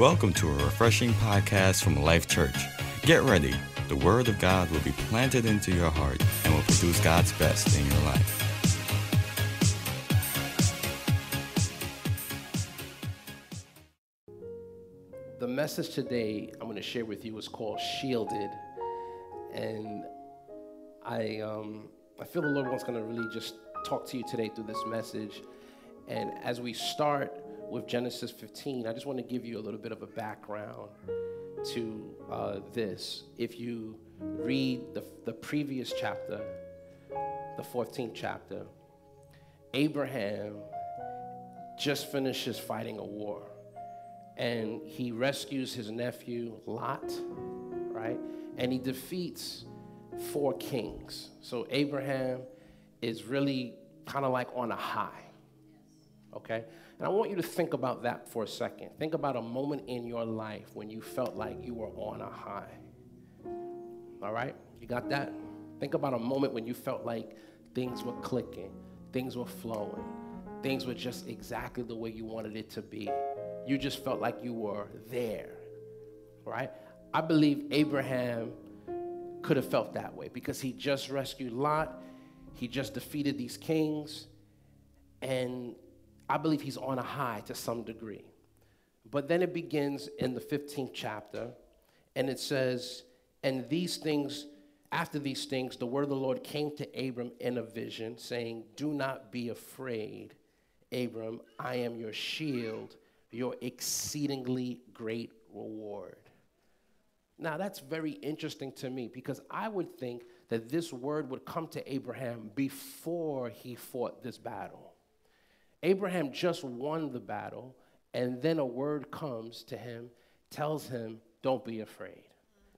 Welcome to a refreshing podcast from Life Church. Get ready. The Word of God will be planted into your heart and will produce God's best in your life. The message today I'm going to share with you is called Shielded. And I, um, I feel the Lord wants going to really just talk to you today through this message. And as we start, with Genesis 15, I just want to give you a little bit of a background to uh, this. If you read the, the previous chapter, the 14th chapter, Abraham just finishes fighting a war and he rescues his nephew Lot, right? And he defeats four kings. So Abraham is really kind of like on a high, okay? And I want you to think about that for a second. Think about a moment in your life when you felt like you were on a high. All right? You got that? Think about a moment when you felt like things were clicking, things were flowing, things were just exactly the way you wanted it to be. You just felt like you were there. Right? I believe Abraham could have felt that way because he just rescued Lot, he just defeated these kings, and I believe he's on a high to some degree. But then it begins in the 15th chapter, and it says, And these things, after these things, the word of the Lord came to Abram in a vision, saying, Do not be afraid, Abram, I am your shield, your exceedingly great reward. Now, that's very interesting to me because I would think that this word would come to Abraham before he fought this battle. Abraham just won the battle, and then a word comes to him, tells him, Don't be afraid.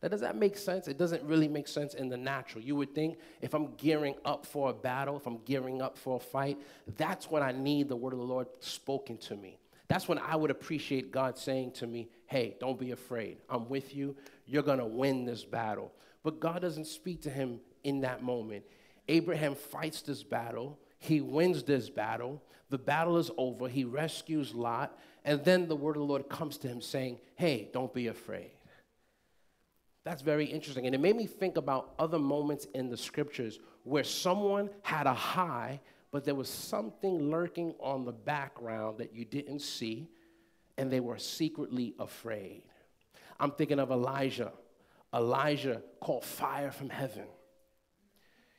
Now, does that make sense? It doesn't really make sense in the natural. You would think if I'm gearing up for a battle, if I'm gearing up for a fight, that's when I need the word of the Lord spoken to me. That's when I would appreciate God saying to me, Hey, don't be afraid. I'm with you. You're going to win this battle. But God doesn't speak to him in that moment. Abraham fights this battle. He wins this battle. The battle is over. He rescues Lot. And then the word of the Lord comes to him saying, Hey, don't be afraid. That's very interesting. And it made me think about other moments in the scriptures where someone had a high, but there was something lurking on the background that you didn't see, and they were secretly afraid. I'm thinking of Elijah. Elijah called fire from heaven.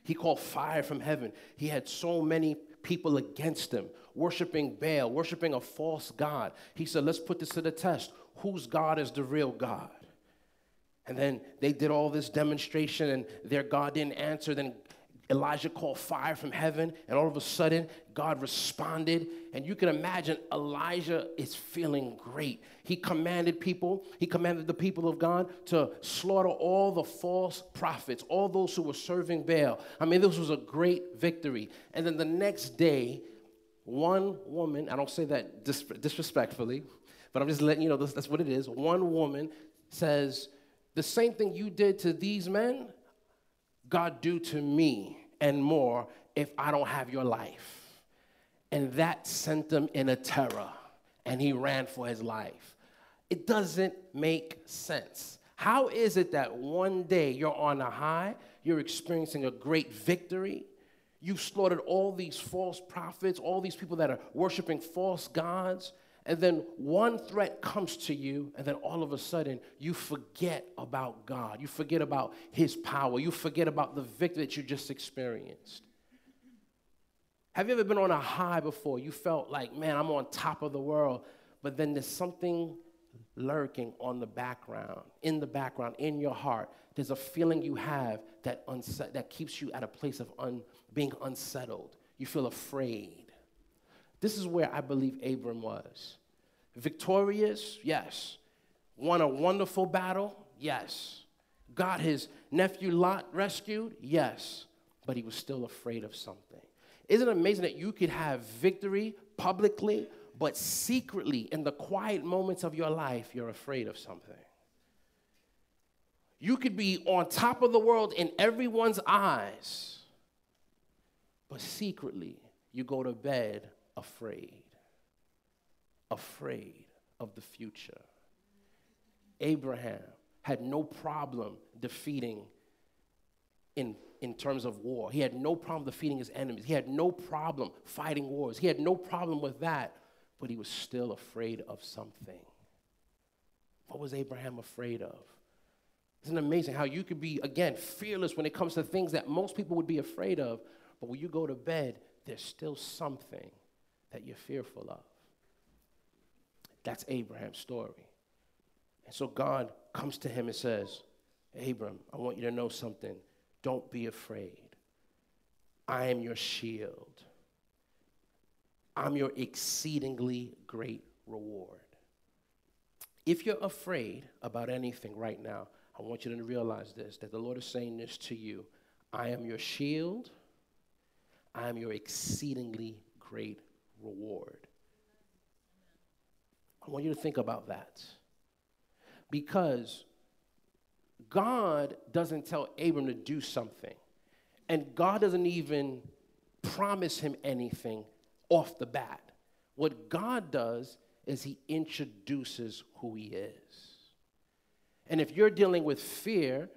He called fire from heaven. He had so many people against him, worshiping Baal, worshiping a false God. He said, Let's put this to the test. Whose God is the real God? And then they did all this demonstration, and their God didn't answer. Then Elijah called fire from heaven, and all of a sudden, God responded. And you can imagine Elijah is feeling great. He commanded people, he commanded the people of God to slaughter all the false prophets, all those who were serving Baal. I mean, this was a great victory. And then the next day, one woman, I don't say that dis- disrespectfully, but I'm just letting you know this, that's what it is. One woman says, The same thing you did to these men, God do to me and more if I don't have your life. And that sent him in a terror, and he ran for his life. It doesn't make sense. How is it that one day you're on a high, you're experiencing a great victory, you've slaughtered all these false prophets, all these people that are worshiping false gods, and then one threat comes to you, and then all of a sudden you forget about God. You forget about His power. You forget about the victory that you just experienced. Have you ever been on a high before? You felt like, man, I'm on top of the world, but then there's something lurking on the background, in the background, in your heart. There's a feeling you have that, unset- that keeps you at a place of un- being unsettled. You feel afraid. This is where I believe Abram was. Victorious, yes. Won a wonderful battle, yes. Got his nephew Lot rescued, yes. But he was still afraid of something. Isn't it amazing that you could have victory publicly, but secretly in the quiet moments of your life, you're afraid of something? You could be on top of the world in everyone's eyes, but secretly you go to bed afraid, afraid of the future. Abraham had no problem defeating in, in terms of war. He had no problem defeating his enemies. He had no problem fighting wars. He had no problem with that, but he was still afraid of something. What was Abraham afraid of? Isn't it amazing how you could be, again, fearless when it comes to things that most people would be afraid of, but when you go to bed, there's still something that you're fearful of. That's Abraham's story. And so God comes to him and says, Abram, I want you to know something. Don't be afraid. I am your shield. I'm your exceedingly great reward. If you're afraid about anything right now, I want you to realize this that the Lord is saying this to you I am your shield, I am your exceedingly great reward. I want you to think about that. Because God doesn't tell Abram to do something, and God doesn't even promise him anything off the bat. What God does is he introduces who he is. And if you're dealing with fear,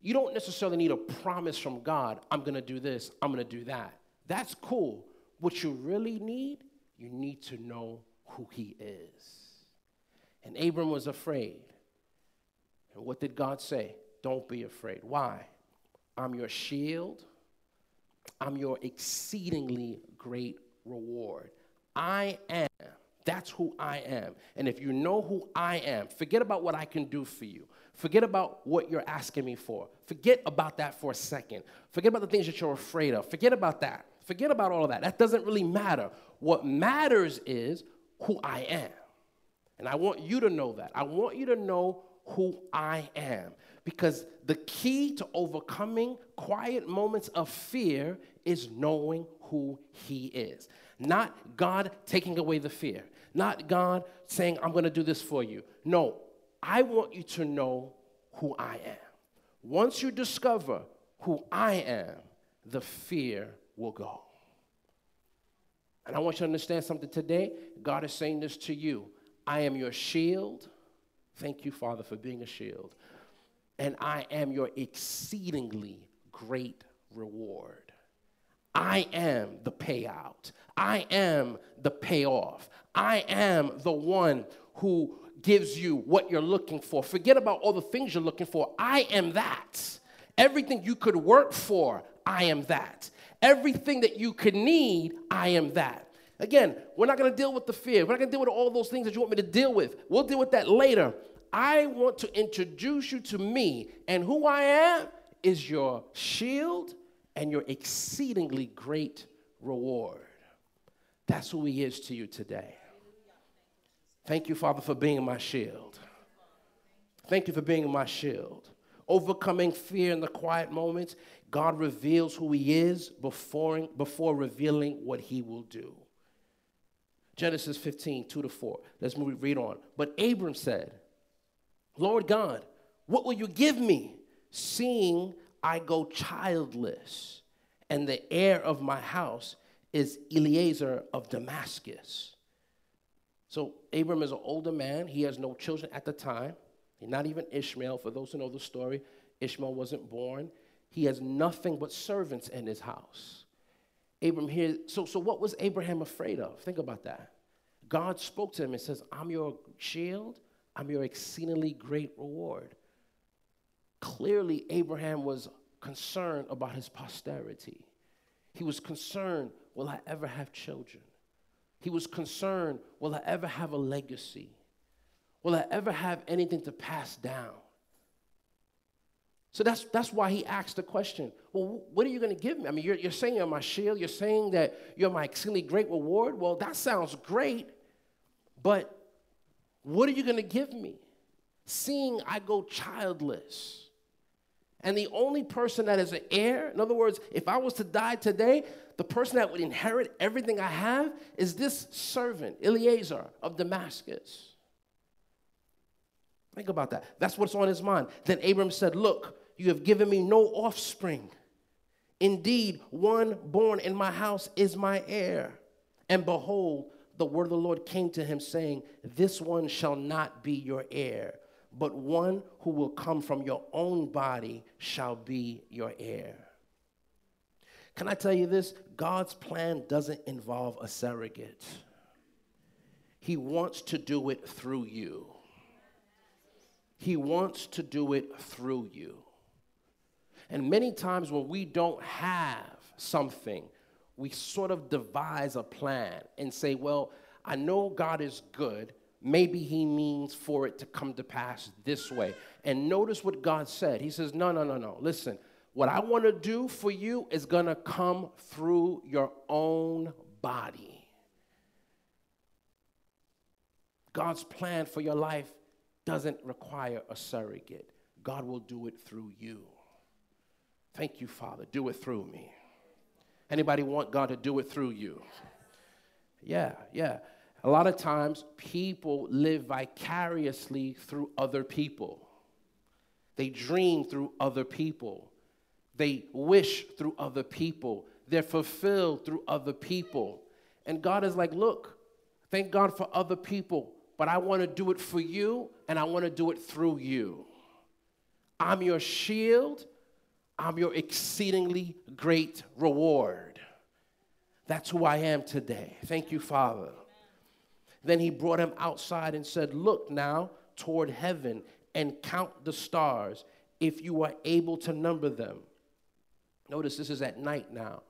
you don't necessarily need a promise from God, I'm gonna do this, I'm gonna do that. That's cool. What you really need, you need to know who he is. And Abram was afraid. And what did God say? Don't be afraid. Why? I'm your shield. I'm your exceedingly great reward. I am. That's who I am. And if you know who I am, forget about what I can do for you. Forget about what you're asking me for. Forget about that for a second. Forget about the things that you're afraid of. Forget about that. Forget about all of that. That doesn't really matter. What matters is who I am. And I want you to know that. I want you to know who I am. Because the key to overcoming quiet moments of fear is knowing who He is. Not God taking away the fear, not God saying, I'm gonna do this for you. No, I want you to know who I am. Once you discover who I am, the fear will go. And I want you to understand something today. God is saying this to you I am your shield. Thank you, Father, for being a shield. And I am your exceedingly great reward. I am the payout. I am the payoff. I am the one who gives you what you're looking for. Forget about all the things you're looking for. I am that. Everything you could work for, I am that. Everything that you could need, I am that. Again, we're not gonna deal with the fear. We're not gonna deal with all those things that you want me to deal with. We'll deal with that later. I want to introduce you to me, and who I am is your shield and your exceedingly great reward. That's who He is to you today. Thank you, Father, for being my shield. Thank you for being my shield. Overcoming fear in the quiet moments, God reveals who He is before, before revealing what He will do. Genesis 15, 2 to 4. Let's move, read on. But Abram said, Lord God, what will you give me, seeing I go childless, and the heir of my house is Eliezer of Damascus? So Abram is an older man. He has no children at the time. Not even Ishmael. For those who know the story, Ishmael wasn't born. He has nothing but servants in his house. Abram here, so, so what was Abraham afraid of? Think about that. God spoke to him and says, I'm your shield, I'm your exceedingly great reward. Clearly, Abraham was concerned about his posterity. He was concerned, will I ever have children? He was concerned, will I ever have a legacy? Will I ever have anything to pass down? So that's, that's why he asked the question well, what are you going to give me? I mean, you're, you're saying you're my shield, you're saying that you're my exceedingly great reward. Well, that sounds great, but what are you going to give me? Seeing I go childless. And the only person that is an heir, in other words, if I was to die today, the person that would inherit everything I have is this servant, Eleazar of Damascus. Think about that. That's what's on his mind. Then Abram said, Look, you have given me no offspring. Indeed, one born in my house is my heir. And behold, the word of the Lord came to him, saying, This one shall not be your heir, but one who will come from your own body shall be your heir. Can I tell you this? God's plan doesn't involve a surrogate, He wants to do it through you. He wants to do it through you. And many times when we don't have something, we sort of devise a plan and say, well, I know God is good. Maybe he means for it to come to pass this way. And notice what God said. He says, no, no, no, no. Listen, what I want to do for you is going to come through your own body. God's plan for your life doesn't require a surrogate. God will do it through you. Thank you, Father. Do it through me. Anybody want God to do it through you? Yeah, yeah. A lot of times people live vicariously through other people. They dream through other people. They wish through other people. They're fulfilled through other people. And God is like, look, thank God for other people, but I want to do it for you and I want to do it through you. I'm your shield I'm your exceedingly great reward. That's who I am today. Thank you, Father. Then he brought him outside and said, Look now toward heaven and count the stars if you are able to number them. Notice this is at night now.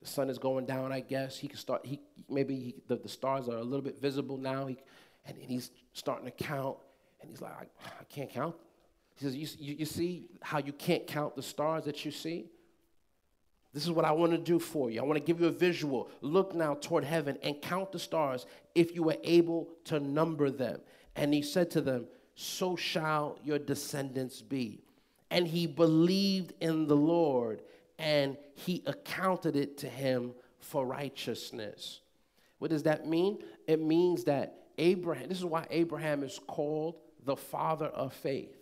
The sun is going down, I guess. He can start, he, maybe he, the, the stars are a little bit visible now. He, and he's starting to count. And he's like, I, I can't count he says, you, you, you see how you can't count the stars that you see? This is what I want to do for you. I want to give you a visual. Look now toward heaven and count the stars if you are able to number them. And he said to them, So shall your descendants be. And he believed in the Lord, and he accounted it to him for righteousness. What does that mean? It means that Abraham, this is why Abraham is called the father of faith.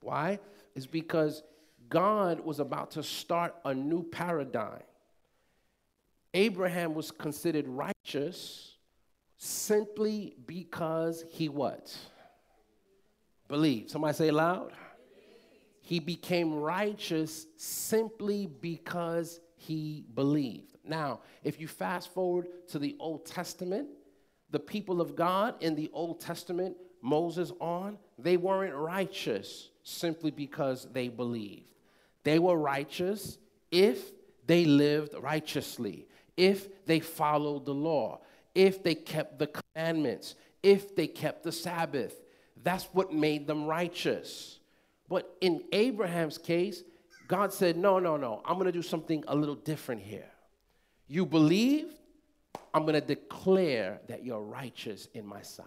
Why? Is because God was about to start a new paradigm. Abraham was considered righteous simply because he what? Believed. Somebody say loud. He became righteous simply because he believed. Now, if you fast forward to the Old Testament, the people of God in the Old Testament, Moses on, they weren't righteous simply because they believed. They were righteous if they lived righteously, if they followed the law, if they kept the commandments, if they kept the Sabbath. That's what made them righteous. But in Abraham's case, God said, No, no, no, I'm gonna do something a little different here. You believe, I'm gonna declare that you're righteous in my sight.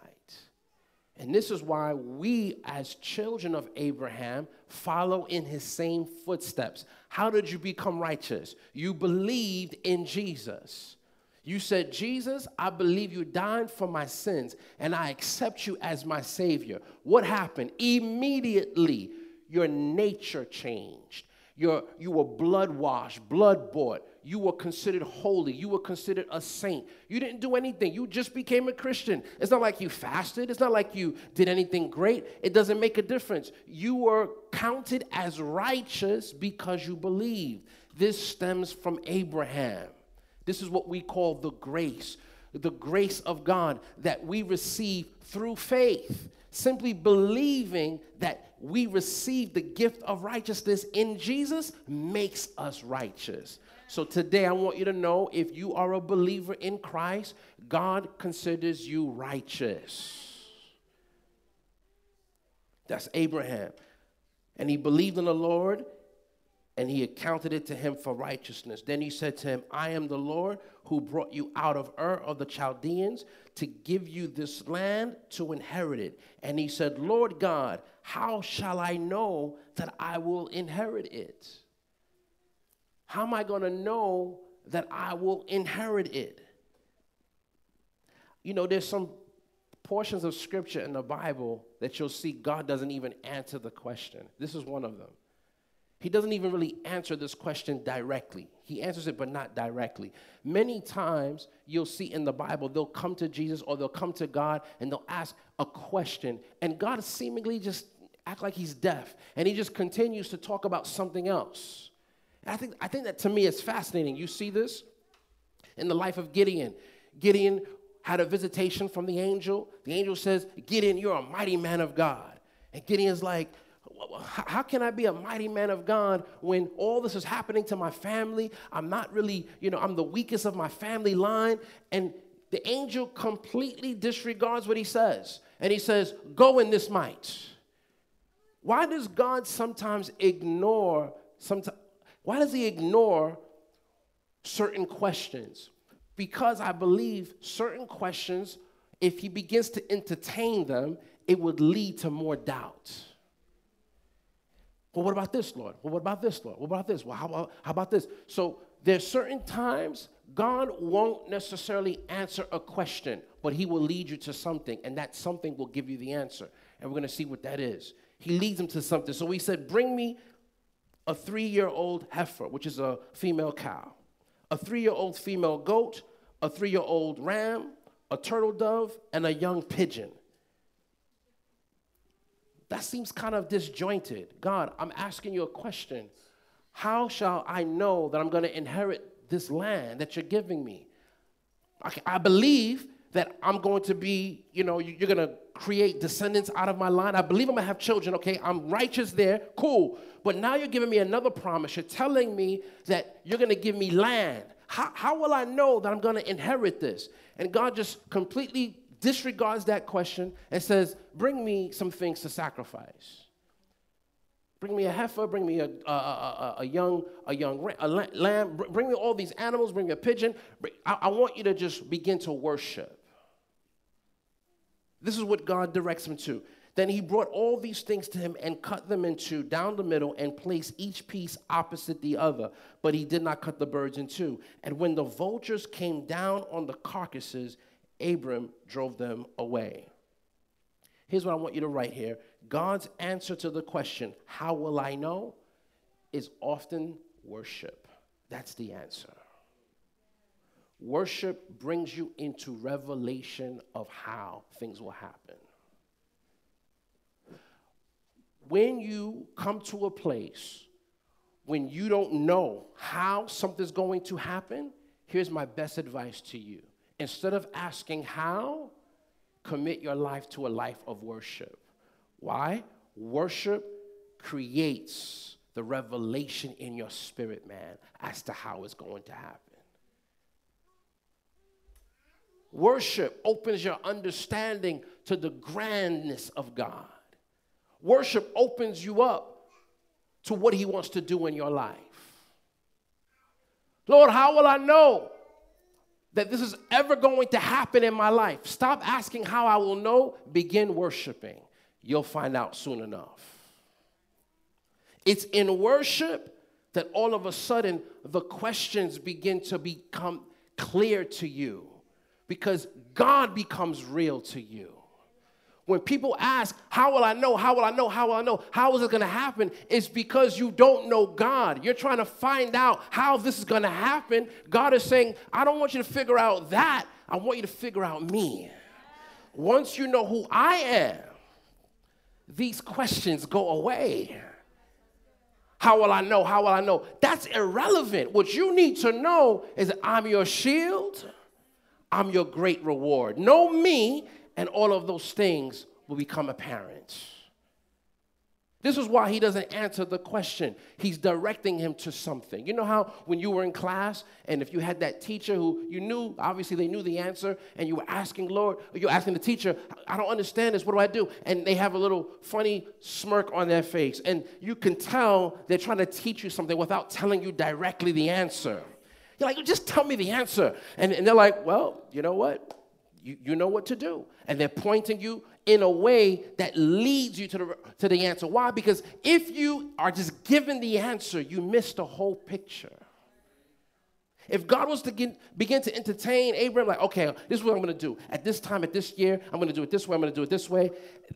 And this is why we, as children of Abraham, follow in his same footsteps. How did you become righteous? You believed in Jesus. You said, Jesus, I believe you died for my sins, and I accept you as my Savior. What happened? Immediately, your nature changed. Your, you were blood washed, blood bought you were considered holy. You were considered a saint. You didn't do anything. You just became a Christian. It's not like you fasted. It's not like you did anything great. It doesn't make a difference. You were counted as righteous because you believed. This stems from Abraham. This is what we call the grace, the grace of God that we receive through faith. Simply believing that we receive the gift of righteousness in Jesus makes us righteous. So today I want you to know if you are a believer in Christ, God considers you righteous. That's Abraham. And he believed in the Lord and he accounted it to him for righteousness. Then he said to him, I am the Lord who brought you out of Ur of the Chaldeans to give you this land to inherit it. And he said, Lord God, how shall I know that I will inherit it? How am I going to know that I will inherit it? You know, there's some portions of scripture in the Bible that you'll see God doesn't even answer the question. This is one of them. He doesn't even really answer this question directly. He answers it, but not directly. Many times you'll see in the Bible, they'll come to Jesus or they'll come to God and they'll ask a question, and God seemingly just act like he's deaf, and he just continues to talk about something else. I think, I think that to me is fascinating. You see this in the life of Gideon. Gideon had a visitation from the angel. The angel says, Gideon, you're a mighty man of God. And Gideon's like, how can I be a mighty man of God when all this is happening to my family? I'm not really, you know, I'm the weakest of my family line. And the angel completely disregards what he says. And he says, Go in this might. Why does God sometimes ignore, sometimes, why does he ignore certain questions? Because I believe certain questions, if he begins to entertain them, it would lead to more doubt. Well, what about this, Lord? Well, what about this, Lord? What about this? Well, how about, how about this? So there's certain times God won't necessarily answer a question, but he will lead you to something, and that something will give you the answer. And we're going to see what that is. He leads him to something. So he said, Bring me a three year old heifer, which is a female cow, a three year old female goat, a three year old ram, a turtle dove, and a young pigeon that seems kind of disjointed. God, I'm asking you a question. How shall I know that I'm going to inherit this land that you're giving me? I, believe that I'm going to be, you know, you're going to create descendants out of my line. I believe I'm going to have children, okay? I'm righteous there, cool. But now you're giving me another promise. You're telling me that you're going to give me land. How, how will I know that I'm going to inherit this? And God just completely disregards that question and says, Bring me some things to sacrifice. Bring me a heifer, bring me a, a, a, a young, a young a lamb, bring me all these animals, bring me a pigeon. I, I want you to just begin to worship. This is what God directs him to. Then he brought all these things to him and cut them in two down the middle and placed each piece opposite the other. But he did not cut the birds in two. And when the vultures came down on the carcasses, Abram drove them away. Here's what I want you to write here God's answer to the question, How will I know? is often worship. That's the answer. Worship brings you into revelation of how things will happen. When you come to a place when you don't know how something's going to happen, here's my best advice to you Instead of asking how, commit your life to a life of worship. Why? Worship creates the revelation in your spirit, man, as to how it's going to happen. Worship opens your understanding to the grandness of God. Worship opens you up to what He wants to do in your life. Lord, how will I know that this is ever going to happen in my life. Stop asking how I will know, begin worshiping. You'll find out soon enough. It's in worship that all of a sudden the questions begin to become clear to you because God becomes real to you. When people ask, How will I know? How will I know? How will I know? How is it going to happen? It's because you don't know God. You're trying to find out how this is going to happen. God is saying, I don't want you to figure out that. I want you to figure out me. Once you know who I am, these questions go away. How will I know? How will I know? That's irrelevant. What you need to know is I'm your shield, I'm your great reward. Know me and all of those things will become apparent. This is why he doesn't answer the question. He's directing him to something. You know how when you were in class and if you had that teacher who you knew, obviously they knew the answer, and you were asking Lord, or you're asking the teacher, I don't understand this, what do I do? And they have a little funny smirk on their face. And you can tell they're trying to teach you something without telling you directly the answer. You're like, just tell me the answer. And, and they're like, well, you know what? You, you know what to do. And they're pointing you in a way that leads you to the, to the answer. Why? Because if you are just given the answer, you miss the whole picture. If God was to get, begin to entertain Abraham, like, okay, this is what I'm going to do. At this time, at this year, I'm going to do it this way, I'm going to do it this way.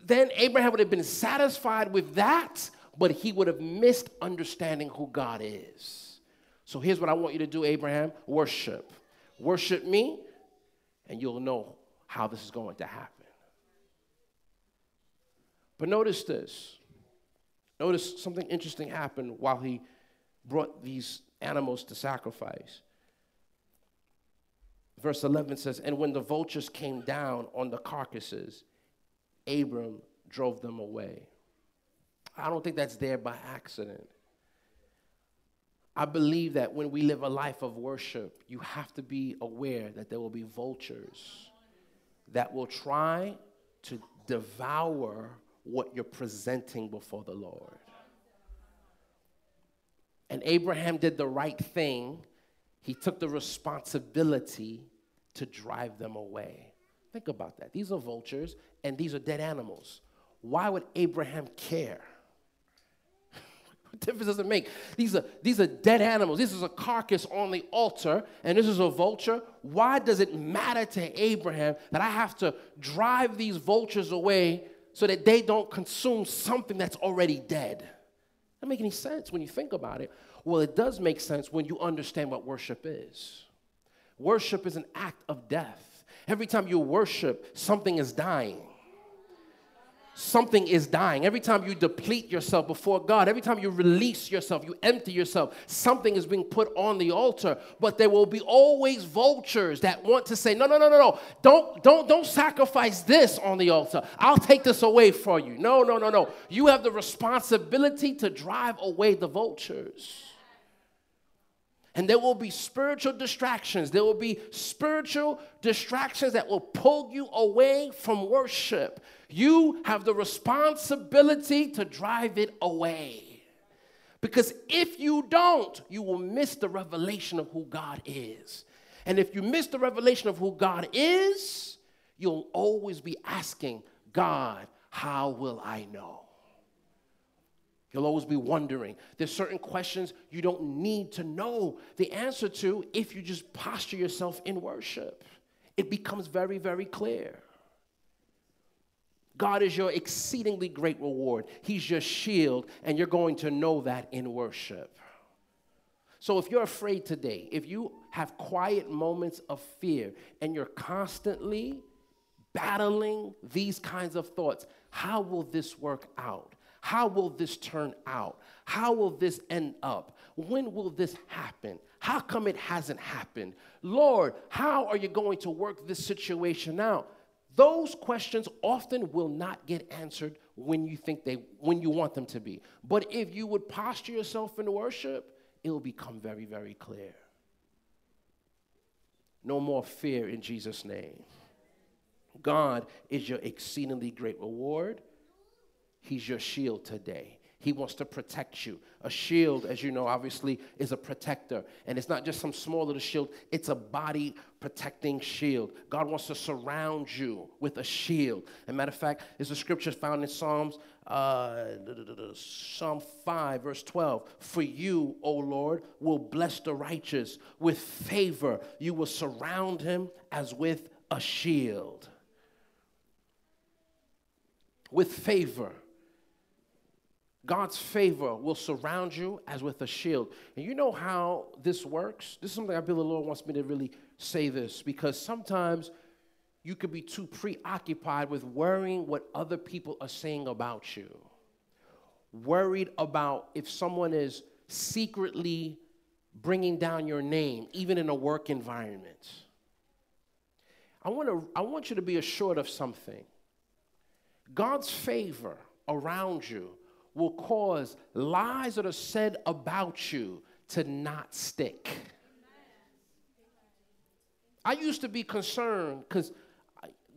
Then Abraham would have been satisfied with that, but he would have missed understanding who God is. So here's what I want you to do, Abraham worship. Worship me, and you'll know how this is going to happen. But notice this. Notice something interesting happened while he brought these animals to sacrifice. Verse 11 says, And when the vultures came down on the carcasses, Abram drove them away. I don't think that's there by accident. I believe that when we live a life of worship, you have to be aware that there will be vultures that will try to devour what you're presenting before the Lord. And Abraham did the right thing. He took the responsibility to drive them away. Think about that. These are vultures and these are dead animals. Why would Abraham care? What difference does it make? These are, these are dead animals. This is a carcass on the altar, and this is a vulture. Why does it matter to Abraham that I have to drive these vultures away so that they don't consume something that's already dead? Doesn't make any sense when you think about it. Well, it does make sense when you understand what worship is. Worship is an act of death. Every time you worship, something is dying something is dying. Every time you deplete yourself before God, every time you release yourself, you empty yourself, something is being put on the altar. But there will be always vultures that want to say, no, no, no, no, no. Don't, don't, don't sacrifice this on the altar. I'll take this away for you. No, no, no, no. You have the responsibility to drive away the vultures. And there will be spiritual distractions. There will be spiritual distractions that will pull you away from worship. You have the responsibility to drive it away. Because if you don't, you will miss the revelation of who God is. And if you miss the revelation of who God is, you'll always be asking, God, how will I know? You'll always be wondering. There's certain questions you don't need to know the answer to if you just posture yourself in worship. It becomes very, very clear. God is your exceedingly great reward. He's your shield, and you're going to know that in worship. So, if you're afraid today, if you have quiet moments of fear and you're constantly battling these kinds of thoughts, how will this work out? How will this turn out? How will this end up? When will this happen? How come it hasn't happened? Lord, how are you going to work this situation out? Those questions often will not get answered when you think they when you want them to be. But if you would posture yourself in worship, it will become very very clear. No more fear in Jesus name. God is your exceedingly great reward. He's your shield today. He wants to protect you. A shield, as you know, obviously is a protector. And it's not just some small little shield, it's a body protecting shield. God wants to surround you with a shield. As a matter of fact, there's a scripture found in Psalms, uh, Psalm 5, verse 12. For you, O Lord, will bless the righteous with favor. You will surround him as with a shield. With favor. God's favor will surround you as with a shield. And you know how this works? This is something I feel the Lord wants me to really say this because sometimes you could be too preoccupied with worrying what other people are saying about you. Worried about if someone is secretly bringing down your name, even in a work environment. I want, to, I want you to be assured of something God's favor around you will cause lies that are said about you to not stick. I used to be concerned because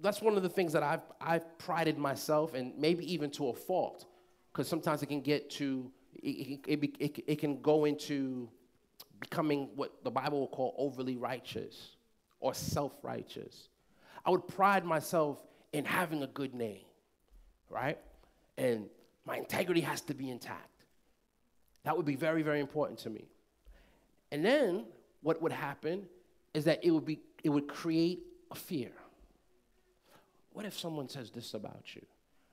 that's one of the things that I've, I've prided myself and maybe even to a fault because sometimes it can get to, it, it, it, it can go into becoming what the Bible will call overly righteous or self righteous. I would pride myself in having a good name, right? And my integrity has to be intact. That would be very, very important to me. And then what would happen is that it would be it would create a fear. What if someone says this about you?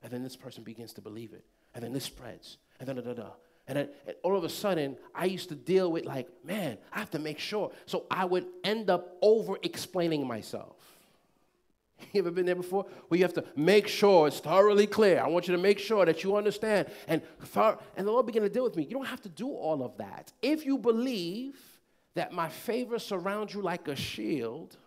And then this person begins to believe it. And then this spreads. and da da da da. And then and all of a sudden, I used to deal with like, man, I have to make sure. So I would end up over explaining myself. You ever been there before? Where you have to make sure it's thoroughly clear. I want you to make sure that you understand. And, and the Lord began to deal with me. You don't have to do all of that. If you believe that my favor surrounds you like a shield,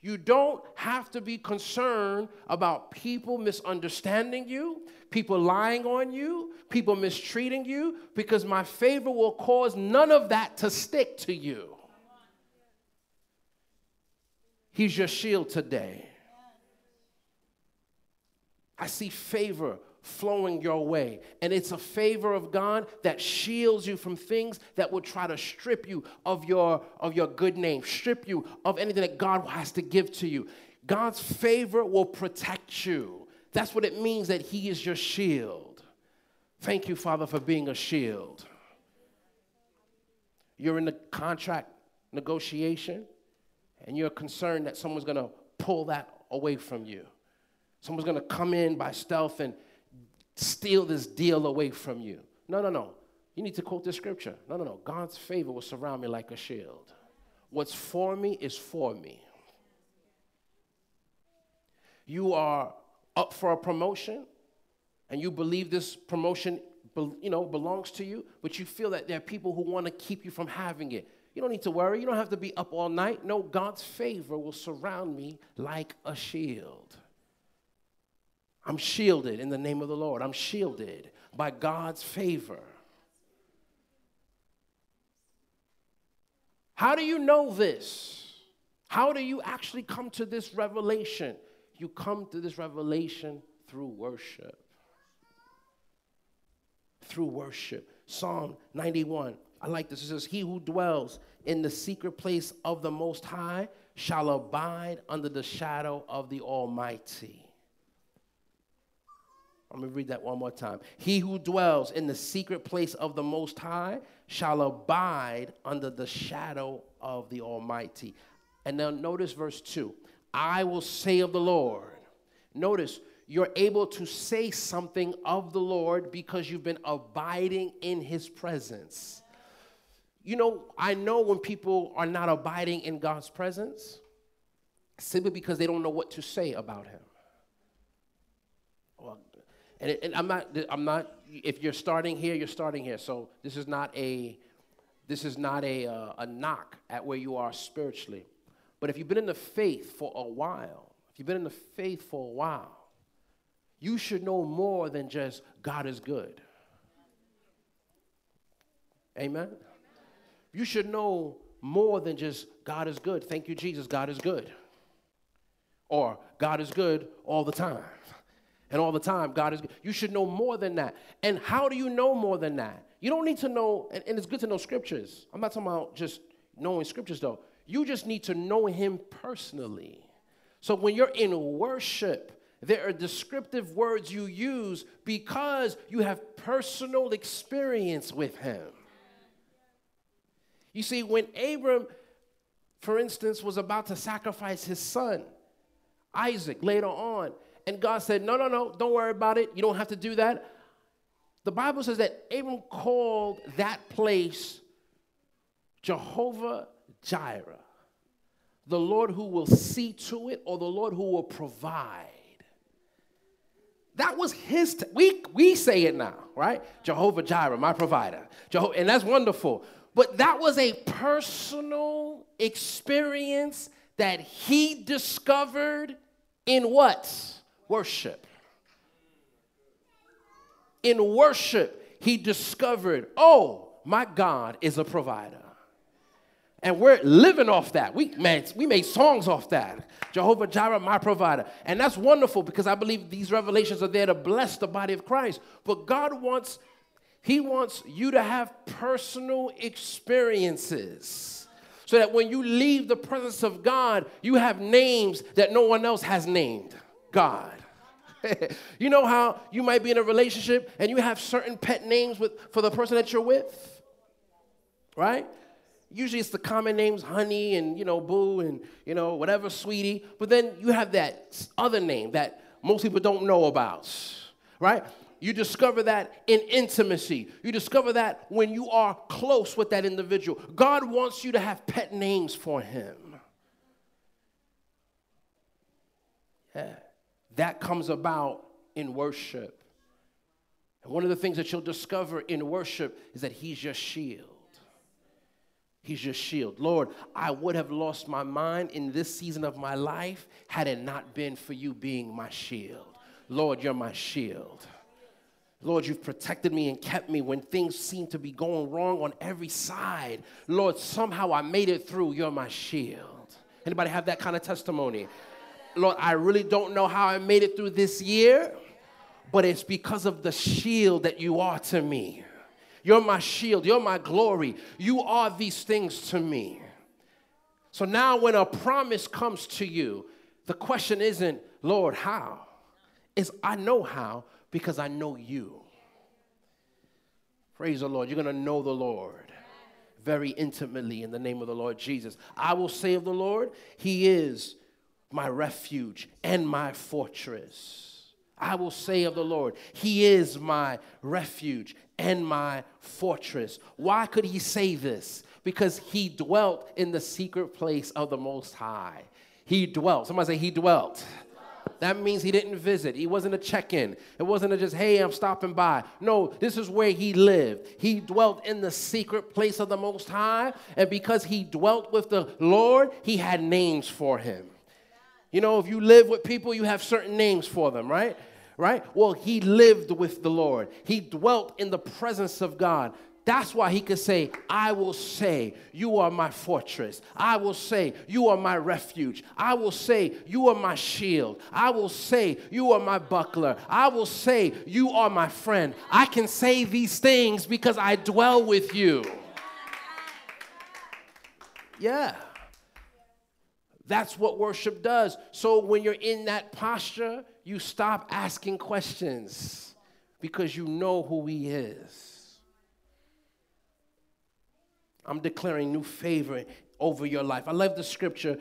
you don't have to be concerned about people misunderstanding you, people lying on you, people mistreating you, because my favor will cause none of that to stick to you. He's your shield today. I see favor flowing your way. And it's a favor of God that shields you from things that would try to strip you of your, of your good name, strip you of anything that God has to give to you. God's favor will protect you. That's what it means that He is your shield. Thank you, Father, for being a shield. You're in the contract negotiation and you're concerned that someone's going to pull that away from you. Someone's going to come in by stealth and steal this deal away from you. No, no, no. You need to quote the scripture. No, no, no. God's favor will surround me like a shield. What's for me is for me. You are up for a promotion and you believe this promotion you know belongs to you, but you feel that there are people who want to keep you from having it. You don't need to worry. You don't have to be up all night. No, God's favor will surround me like a shield. I'm shielded in the name of the Lord. I'm shielded by God's favor. How do you know this? How do you actually come to this revelation? You come to this revelation through worship. Through worship. Psalm 91 I like this. It says, He who dwells in the secret place of the Most High shall abide under the shadow of the Almighty. Going to read that one more time. He who dwells in the secret place of the Most High shall abide under the shadow of the Almighty. And now notice verse 2 I will say of the Lord. Notice, you're able to say something of the Lord because you've been abiding in his presence. You know, I know when people are not abiding in God's presence simply because they don't know what to say about Him. Well, and, and I'm not, I'm not, if you're starting here, you're starting here. So this is not a, this is not a, uh, a knock at where you are spiritually. But if you've been in the faith for a while, if you've been in the faith for a while, you should know more than just God is good. Amen? You should know more than just God is good. Thank you, Jesus. God is good. Or God is good all the time. And all the time, God is good. You should know more than that. And how do you know more than that? You don't need to know, and, and it's good to know scriptures. I'm not talking about just knowing scriptures, though. You just need to know Him personally. So when you're in worship, there are descriptive words you use because you have personal experience with Him. You see, when Abram, for instance, was about to sacrifice his son, Isaac, later on, and God said, No, no, no, don't worry about it. You don't have to do that. The Bible says that Abram called that place Jehovah Jireh, the Lord who will see to it, or the Lord who will provide. That was his, t- we, we say it now, right? Jehovah Jireh, my provider. Jeho- and that's wonderful. But that was a personal experience that he discovered in what? Worship. In worship, he discovered, oh, my God is a provider. And we're living off that. We made, we made songs off that. Jehovah Jireh, my provider. And that's wonderful because I believe these revelations are there to bless the body of Christ. But God wants he wants you to have personal experiences so that when you leave the presence of God, you have names that no one else has named God. you know how you might be in a relationship and you have certain pet names with, for the person that you're with? Right? Usually it's the common names, honey and, you know, boo and, you know, whatever, sweetie. But then you have that other name that most people don't know about, right? You discover that in intimacy. You discover that when you are close with that individual. God wants you to have pet names for him. Yeah. That comes about in worship. And one of the things that you'll discover in worship is that he's your shield. He's your shield. Lord, I would have lost my mind in this season of my life had it not been for you being my shield. Lord, you're my shield. Lord, you've protected me and kept me when things seem to be going wrong on every side. Lord, somehow I made it through. You're my shield. Anybody have that kind of testimony? Lord, I really don't know how I made it through this year, but it's because of the shield that you are to me. You're my shield. You're my glory. You are these things to me. So now, when a promise comes to you, the question isn't, Lord, how? Is I know how because I know you. Praise the Lord. You're going to know the Lord very intimately in the name of the Lord Jesus. I will say of the Lord, He is my refuge and my fortress. I will say of the Lord, He is my refuge and my fortress. Why could He say this? Because He dwelt in the secret place of the Most High. He dwelt. Somebody say, He dwelt. That means he didn't visit. He wasn't a check in. It wasn't a just, hey, I'm stopping by. No, this is where he lived. He dwelt in the secret place of the Most High. And because he dwelt with the Lord, he had names for him. You know, if you live with people, you have certain names for them, right? Right? Well, he lived with the Lord, he dwelt in the presence of God. That's why he could say, I will say, You are my fortress. I will say, You are my refuge. I will say, You are my shield. I will say, You are my buckler. I will say, You are my friend. I can say these things because I dwell with you. Yeah. That's what worship does. So when you're in that posture, you stop asking questions because you know who He is. I'm declaring new favor over your life. I love the scripture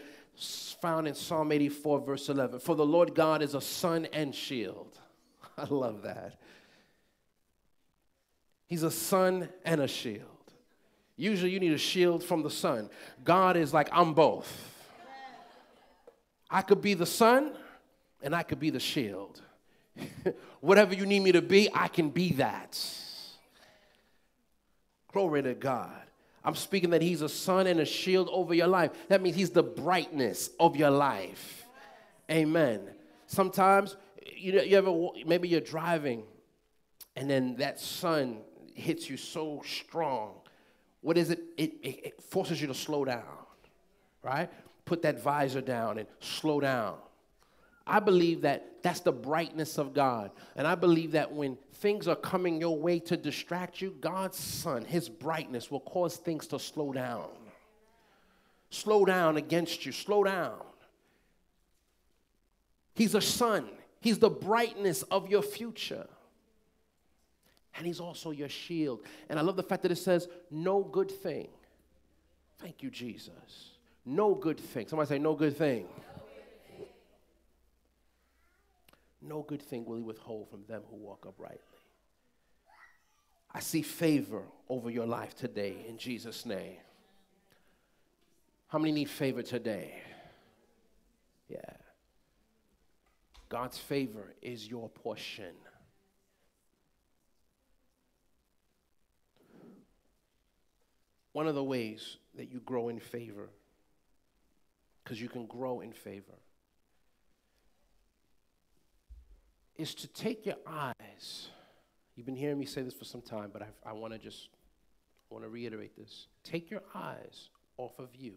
found in Psalm 84, verse 11. For the Lord God is a sun and shield. I love that. He's a sun and a shield. Usually you need a shield from the sun. God is like, I'm both. I could be the sun and I could be the shield. Whatever you need me to be, I can be that. Glory to God. I'm speaking that He's a sun and a shield over your life. That means He's the brightness of your life. Amen. Sometimes, you, know you ever, maybe you're driving and then that sun hits you so strong. What is it? It, it, it forces you to slow down, right? put that visor down and slow down. I believe that that's the brightness of God. And I believe that when things are coming your way to distract you, God's Sun, His brightness, will cause things to slow down. Slow down against you, slow down. He's a sun. He's the brightness of your future. And He's also your shield. And I love the fact that it says, No good thing. Thank you, Jesus no good thing. Somebody say, no good thing. No good thing will he withhold from them who walk uprightly. I see favor over your life today in Jesus' name. How many need favor today? Yeah. God's favor is your portion. One of the ways that you grow in favor because you can grow in favor, is to take your eyes. You've been hearing me say this for some time, but I, I want to just want to reiterate this. Take your eyes off of you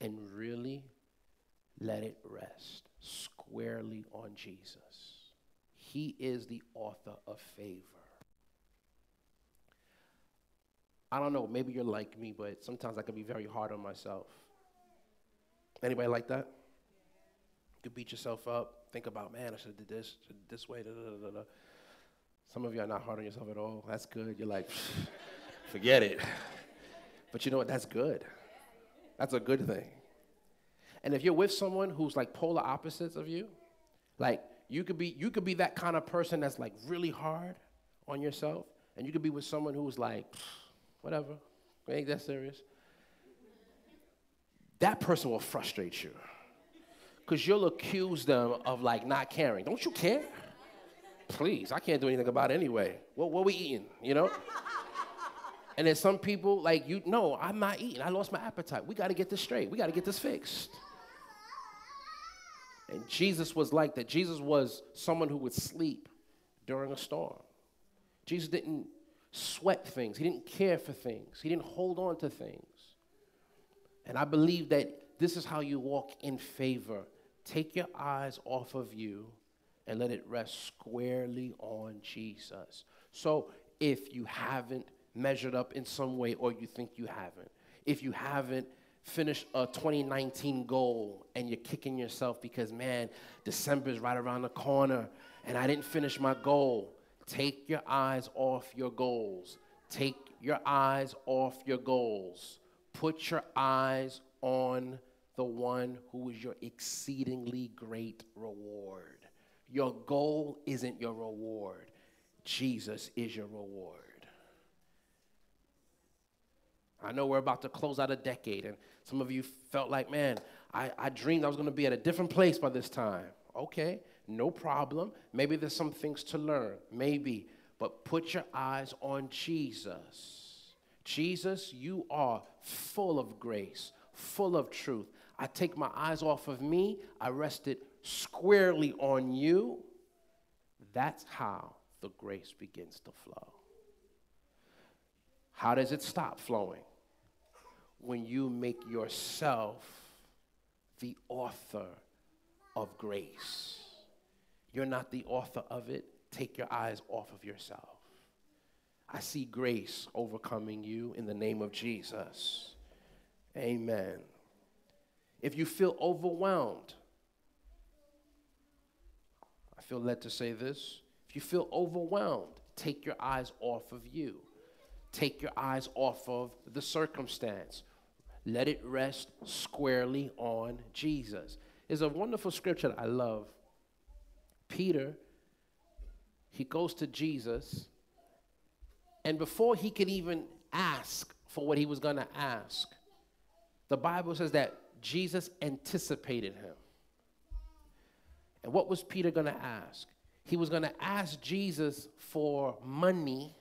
and really let it rest squarely on Jesus. He is the author of favor. I don't know, maybe you're like me, but sometimes I can be very hard on myself. Anybody like that? You beat yourself up, think about, man, I should have did this, should have this way, da, da, da. Some of you are not hard on yourself at all. That's good. You're like, forget it. But you know what? That's good. That's a good thing. And if you're with someone who's like polar opposites of you, like you could be you could be that kind of person that's like really hard on yourself, and you could be with someone who's like, whatever, ain't that serious. That person will frustrate you. Because you'll accuse them of like not caring. Don't you care? Please, I can't do anything about it anyway. What, what we eating, you know? and then some people, like, you, no, I'm not eating. I lost my appetite. We got to get this straight. We got to get this fixed. And Jesus was like that. Jesus was someone who would sleep during a storm. Jesus didn't sweat things, he didn't care for things, he didn't hold on to things. And I believe that this is how you walk in favor. Take your eyes off of you and let it rest squarely on Jesus. So if you haven't measured up in some way or you think you haven't, if you haven't finished a 2019 goal and you're kicking yourself because, man, December is right around the corner and I didn't finish my goal, take your eyes off your goals. Take your eyes off your goals. Put your eyes on the one who is your exceedingly great reward. Your goal isn't your reward, Jesus is your reward. I know we're about to close out a decade, and some of you felt like, man, I, I dreamed I was going to be at a different place by this time. Okay, no problem. Maybe there's some things to learn, maybe, but put your eyes on Jesus. Jesus, you are full of grace, full of truth. I take my eyes off of me, I rest it squarely on you. That's how the grace begins to flow. How does it stop flowing? when you make yourself the author of grace. You're not the author of it. Take your eyes off of yourself. I see grace overcoming you in the name of Jesus. Amen. If you feel overwhelmed, I feel led to say this. If you feel overwhelmed, take your eyes off of you. Take your eyes off of the circumstance let it rest squarely on Jesus. Is a wonderful scripture that I love. Peter, he goes to Jesus, and before he could even ask for what he was going to ask, the Bible says that Jesus anticipated him. And what was Peter going to ask? He was going to ask Jesus for money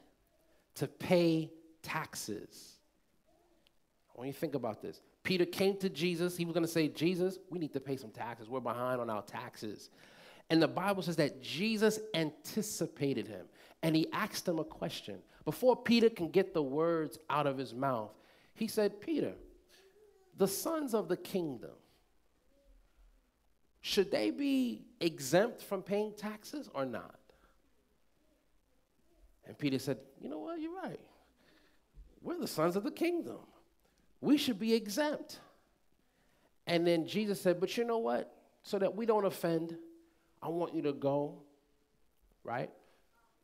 to pay taxes. When you to think about this, Peter came to Jesus. He was going to say, Jesus, we need to pay some taxes. We're behind on our taxes. And the Bible says that Jesus anticipated him and he asked him a question. Before Peter can get the words out of his mouth, he said, Peter, the sons of the kingdom, should they be exempt from paying taxes or not? And Peter said, You know what? You're right. We're the sons of the kingdom we should be exempt. And then Jesus said, But you know what? So that we don't offend, I want you to go, right?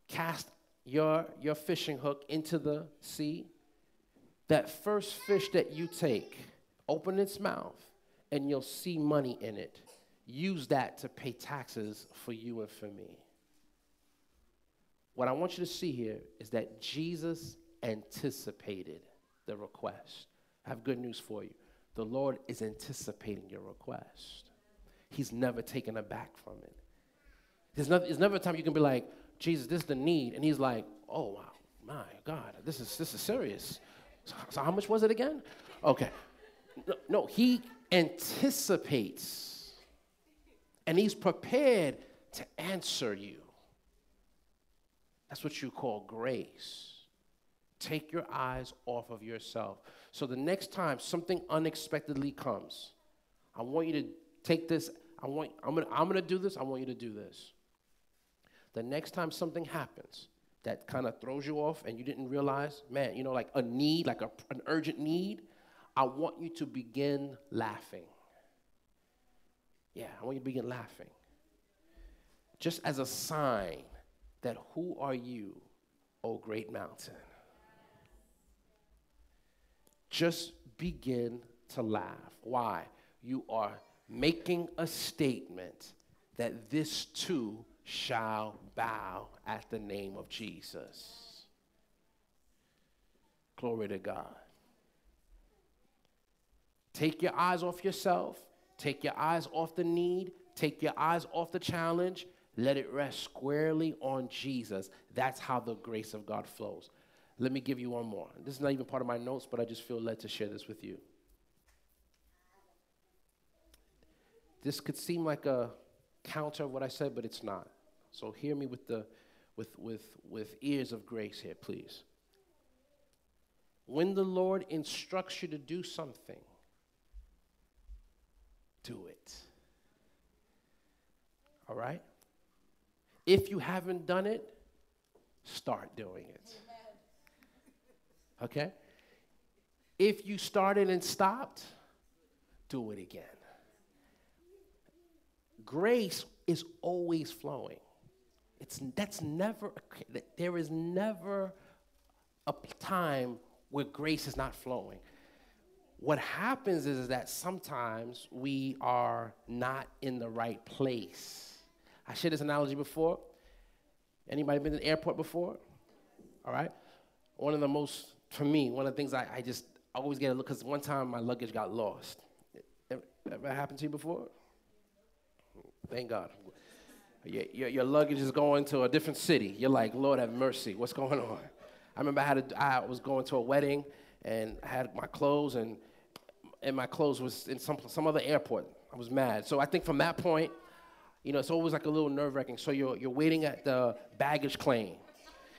Cast your, your fishing hook into the sea. That first fish that you take, open its mouth, and you'll see money in it. Use that to pay taxes for you and for me. What I want you to see here is that Jesus anticipated the request. I have good news for you. The Lord is anticipating your request. He's never taken aback from it. There's, no, there's never a time you can be like, Jesus, this is the need. And he's like, oh, wow, my God, this is, this is serious. So, so how much was it again? Okay. No, no, he anticipates and he's prepared to answer you. That's what you call grace. Take your eyes off of yourself. So the next time something unexpectedly comes, I want you to take this. I want, I'm gonna, I'm gonna do this. I want you to do this. The next time something happens that kind of throws you off and you didn't realize, man, you know, like a need, like a, an urgent need, I want you to begin laughing. Yeah, I want you to begin laughing. Just as a sign that who are you, O great mountain? just begin to laugh. Why? You are making a statement that this too shall bow at the name of Jesus. Glory to God. Take your eyes off yourself, take your eyes off the need, take your eyes off the challenge, let it rest squarely on Jesus. That's how the grace of God flows. Let me give you one more. This is not even part of my notes, but I just feel led to share this with you. This could seem like a counter of what I said, but it's not. So hear me with the with with with ears of grace here, please. When the Lord instructs you to do something, do it. All right? If you haven't done it, start doing it. Okay? If you started and stopped, do it again. Grace is always flowing. It's, that's never, there is never a time where grace is not flowing. What happens is, is that sometimes we are not in the right place. I shared this analogy before. Anybody been to the airport before? All right. One of the most, for me, one of the things I, I just always get a look because one time my luggage got lost. Ever, ever happened to you before? Thank God. Your, your, your, luggage is going to a different city. You're like, Lord have mercy, what's going on? I remember I, had a, I was going to a wedding and I had my clothes and, and my clothes was in some, some other airport. I was mad. So I think from that point, you know, it's always like a little nerve wracking. So you're, you're waiting at the baggage claim.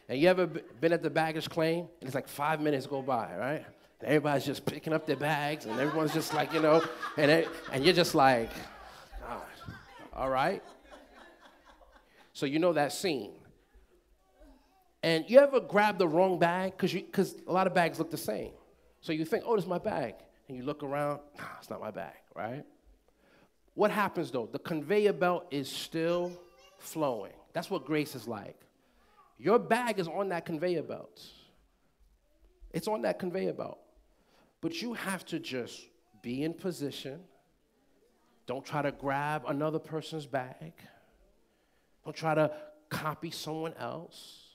And you ever been at the baggage claim and it's like five minutes go by, right? And everybody's just picking up their bags and everyone's just like, you know, and, it, and you're just like, God, all right? So you know that scene. And you ever grab the wrong bag? Because a lot of bags look the same. So you think, oh, this is my bag. And you look around, nah, it's not my bag, right? What happens though? The conveyor belt is still flowing. That's what grace is like. Your bag is on that conveyor belt. It's on that conveyor belt. But you have to just be in position. Don't try to grab another person's bag. Don't try to copy someone else.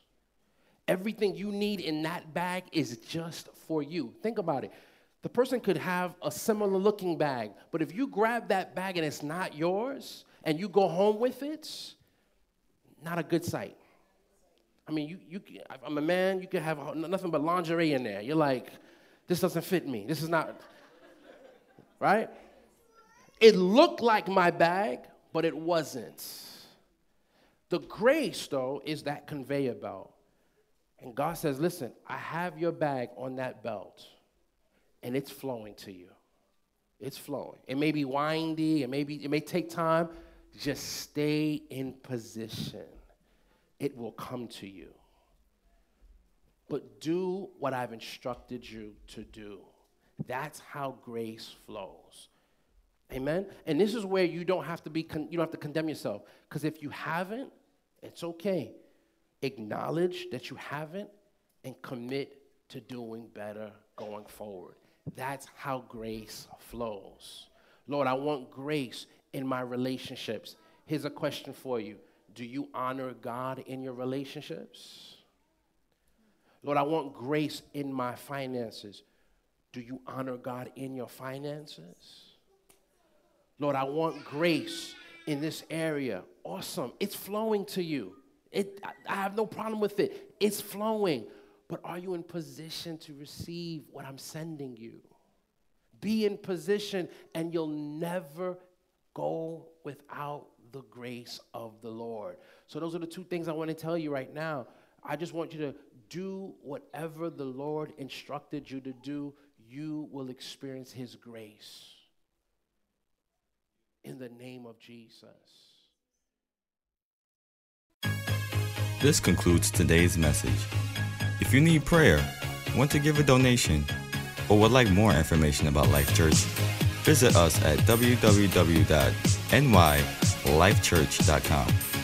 Everything you need in that bag is just for you. Think about it. The person could have a similar looking bag, but if you grab that bag and it's not yours and you go home with it, not a good sight. I mean, you, you, I'm a man, you can have nothing but lingerie in there. You're like, this doesn't fit me. This is not, right? It looked like my bag, but it wasn't. The grace, though, is that conveyor belt. And God says, Listen, I have your bag on that belt, and it's flowing to you. It's flowing. It may be windy, it may, be, it may take time. Just stay in position, it will come to you. But do what I've instructed you to do. That's how grace flows. Amen. And this is where you don't have to be con- you don't have to condemn yourself because if you haven't, it's okay. Acknowledge that you haven't and commit to doing better going forward. That's how grace flows. Lord, I want grace in my relationships. Here's a question for you Do you honor God in your relationships? Lord, I want grace in my finances. Do you honor God in your finances? Lord, I want grace in this area. Awesome. It's flowing to you. It, I have no problem with it. It's flowing. But are you in position to receive what I'm sending you? Be in position, and you'll never go without the grace of the Lord. So, those are the two things I want to tell you right now. I just want you to do whatever the Lord instructed you to do, you will experience His grace in the name of Jesus. This concludes today's message. You need prayer, want to give a donation, or would like more information about Life Church, visit us at www.nylifechurch.com.